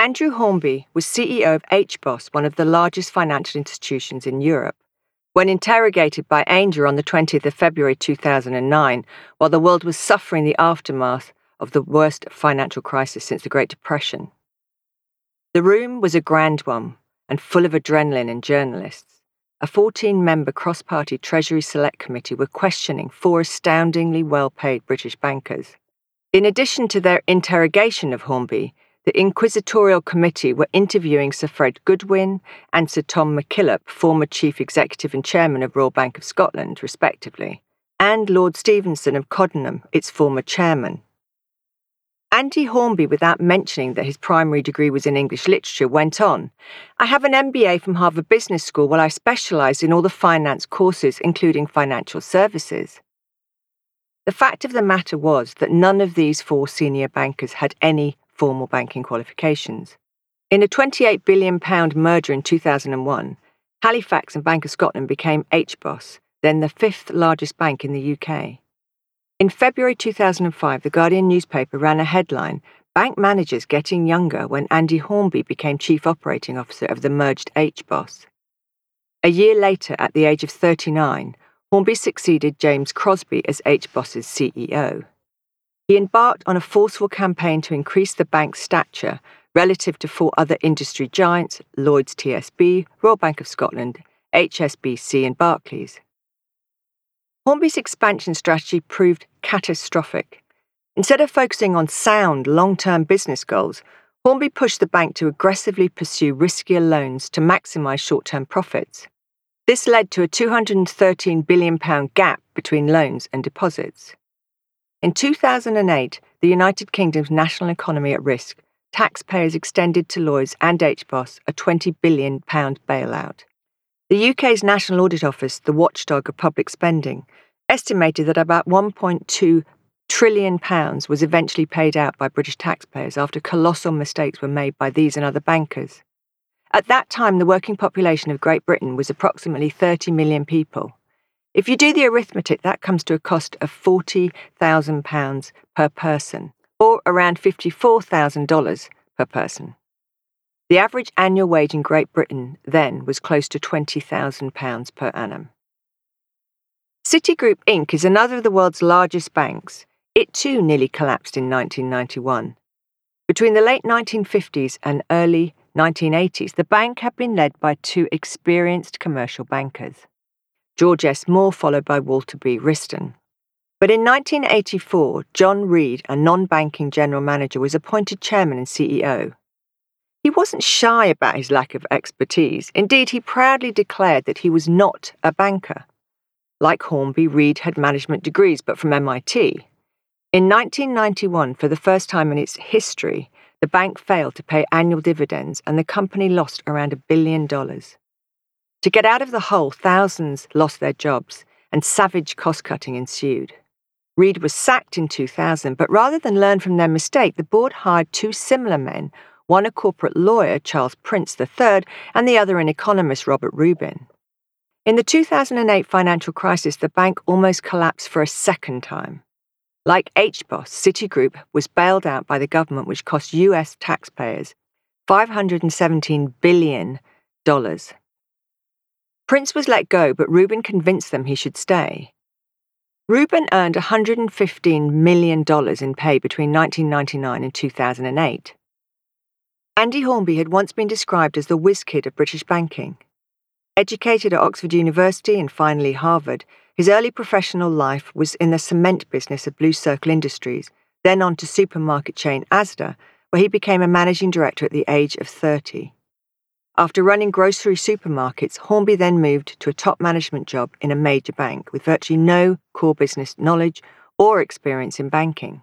Andrew Hornby was CEO of HBOS, one of the largest financial institutions in Europe. When interrogated by Ainger on the 20th of February 2009, while the world was suffering the aftermath of the worst financial crisis since the Great Depression. The room was a grand one and full of adrenaline and journalists. A 14 member cross party Treasury Select Committee were questioning four astoundingly well paid British bankers. In addition to their interrogation of Hornby, the Inquisitorial Committee were interviewing Sir Fred Goodwin and Sir Tom McKillop, former Chief Executive and Chairman of Royal Bank of Scotland, respectively, and Lord Stevenson of Coddenham, its former chairman. Andy Hornby, without mentioning that his primary degree was in English literature, went on I have an MBA from Harvard Business School where I specialised in all the finance courses, including financial services. The fact of the matter was that none of these four senior bankers had any formal banking qualifications. In a £28 billion merger in 2001, Halifax and Bank of Scotland became HBOS, then the fifth largest bank in the UK. In February 2005, the Guardian newspaper ran a headline Bank managers getting younger when Andy Hornby became Chief Operating Officer of the merged HBOS. A year later, at the age of 39, Hornby succeeded James Crosby as HBOS's CEO. He embarked on a forceful campaign to increase the bank's stature relative to four other industry giants Lloyds TSB, Royal Bank of Scotland, HSBC, and Barclays. Hornby's expansion strategy proved catastrophic. Instead of focusing on sound, long term business goals, Hornby pushed the bank to aggressively pursue riskier loans to maximise short term profits. This led to a £213 billion gap between loans and deposits. In 2008, the United Kingdom's national economy at risk, taxpayers extended to Lloyds and HBOS a £20 billion bailout. The UK's National Audit Office, the watchdog of public spending, estimated that about 1.2 trillion pounds was eventually paid out by British taxpayers after colossal mistakes were made by these and other bankers. At that time, the working population of Great Britain was approximately 30 million people. If you do the arithmetic, that comes to a cost of £40,000 per person, or around $54,000 per person. The average annual wage in Great Britain then was close to £20,000 per annum. Citigroup Inc. is another of the world's largest banks. It too nearly collapsed in 1991. Between the late 1950s and early 1980s, the bank had been led by two experienced commercial bankers George S. Moore, followed by Walter B. Wriston. But in 1984, John Reed, a non banking general manager, was appointed chairman and CEO. He wasn't shy about his lack of expertise. Indeed, he proudly declared that he was not a banker. Like Hornby, Reed had management degrees, but from MIT. In 1991, for the first time in its history, the bank failed to pay annual dividends and the company lost around a billion dollars. To get out of the hole, thousands lost their jobs and savage cost cutting ensued. Reed was sacked in 2000, but rather than learn from their mistake, the board hired two similar men one a corporate lawyer, Charles Prince III, and the other an economist, Robert Rubin. In the 2008 financial crisis, the bank almost collapsed for a second time. Like HBOS, Citigroup was bailed out by the government, which cost US taxpayers $517 billion. Prince was let go, but Rubin convinced them he should stay. Rubin earned $115 million in pay between 1999 and 2008. Andy Hornby had once been described as the whiz kid of British banking. Educated at Oxford University and finally Harvard, his early professional life was in the cement business of Blue Circle Industries, then on to supermarket chain Asda, where he became a managing director at the age of 30. After running grocery supermarkets, Hornby then moved to a top management job in a major bank with virtually no core business knowledge or experience in banking.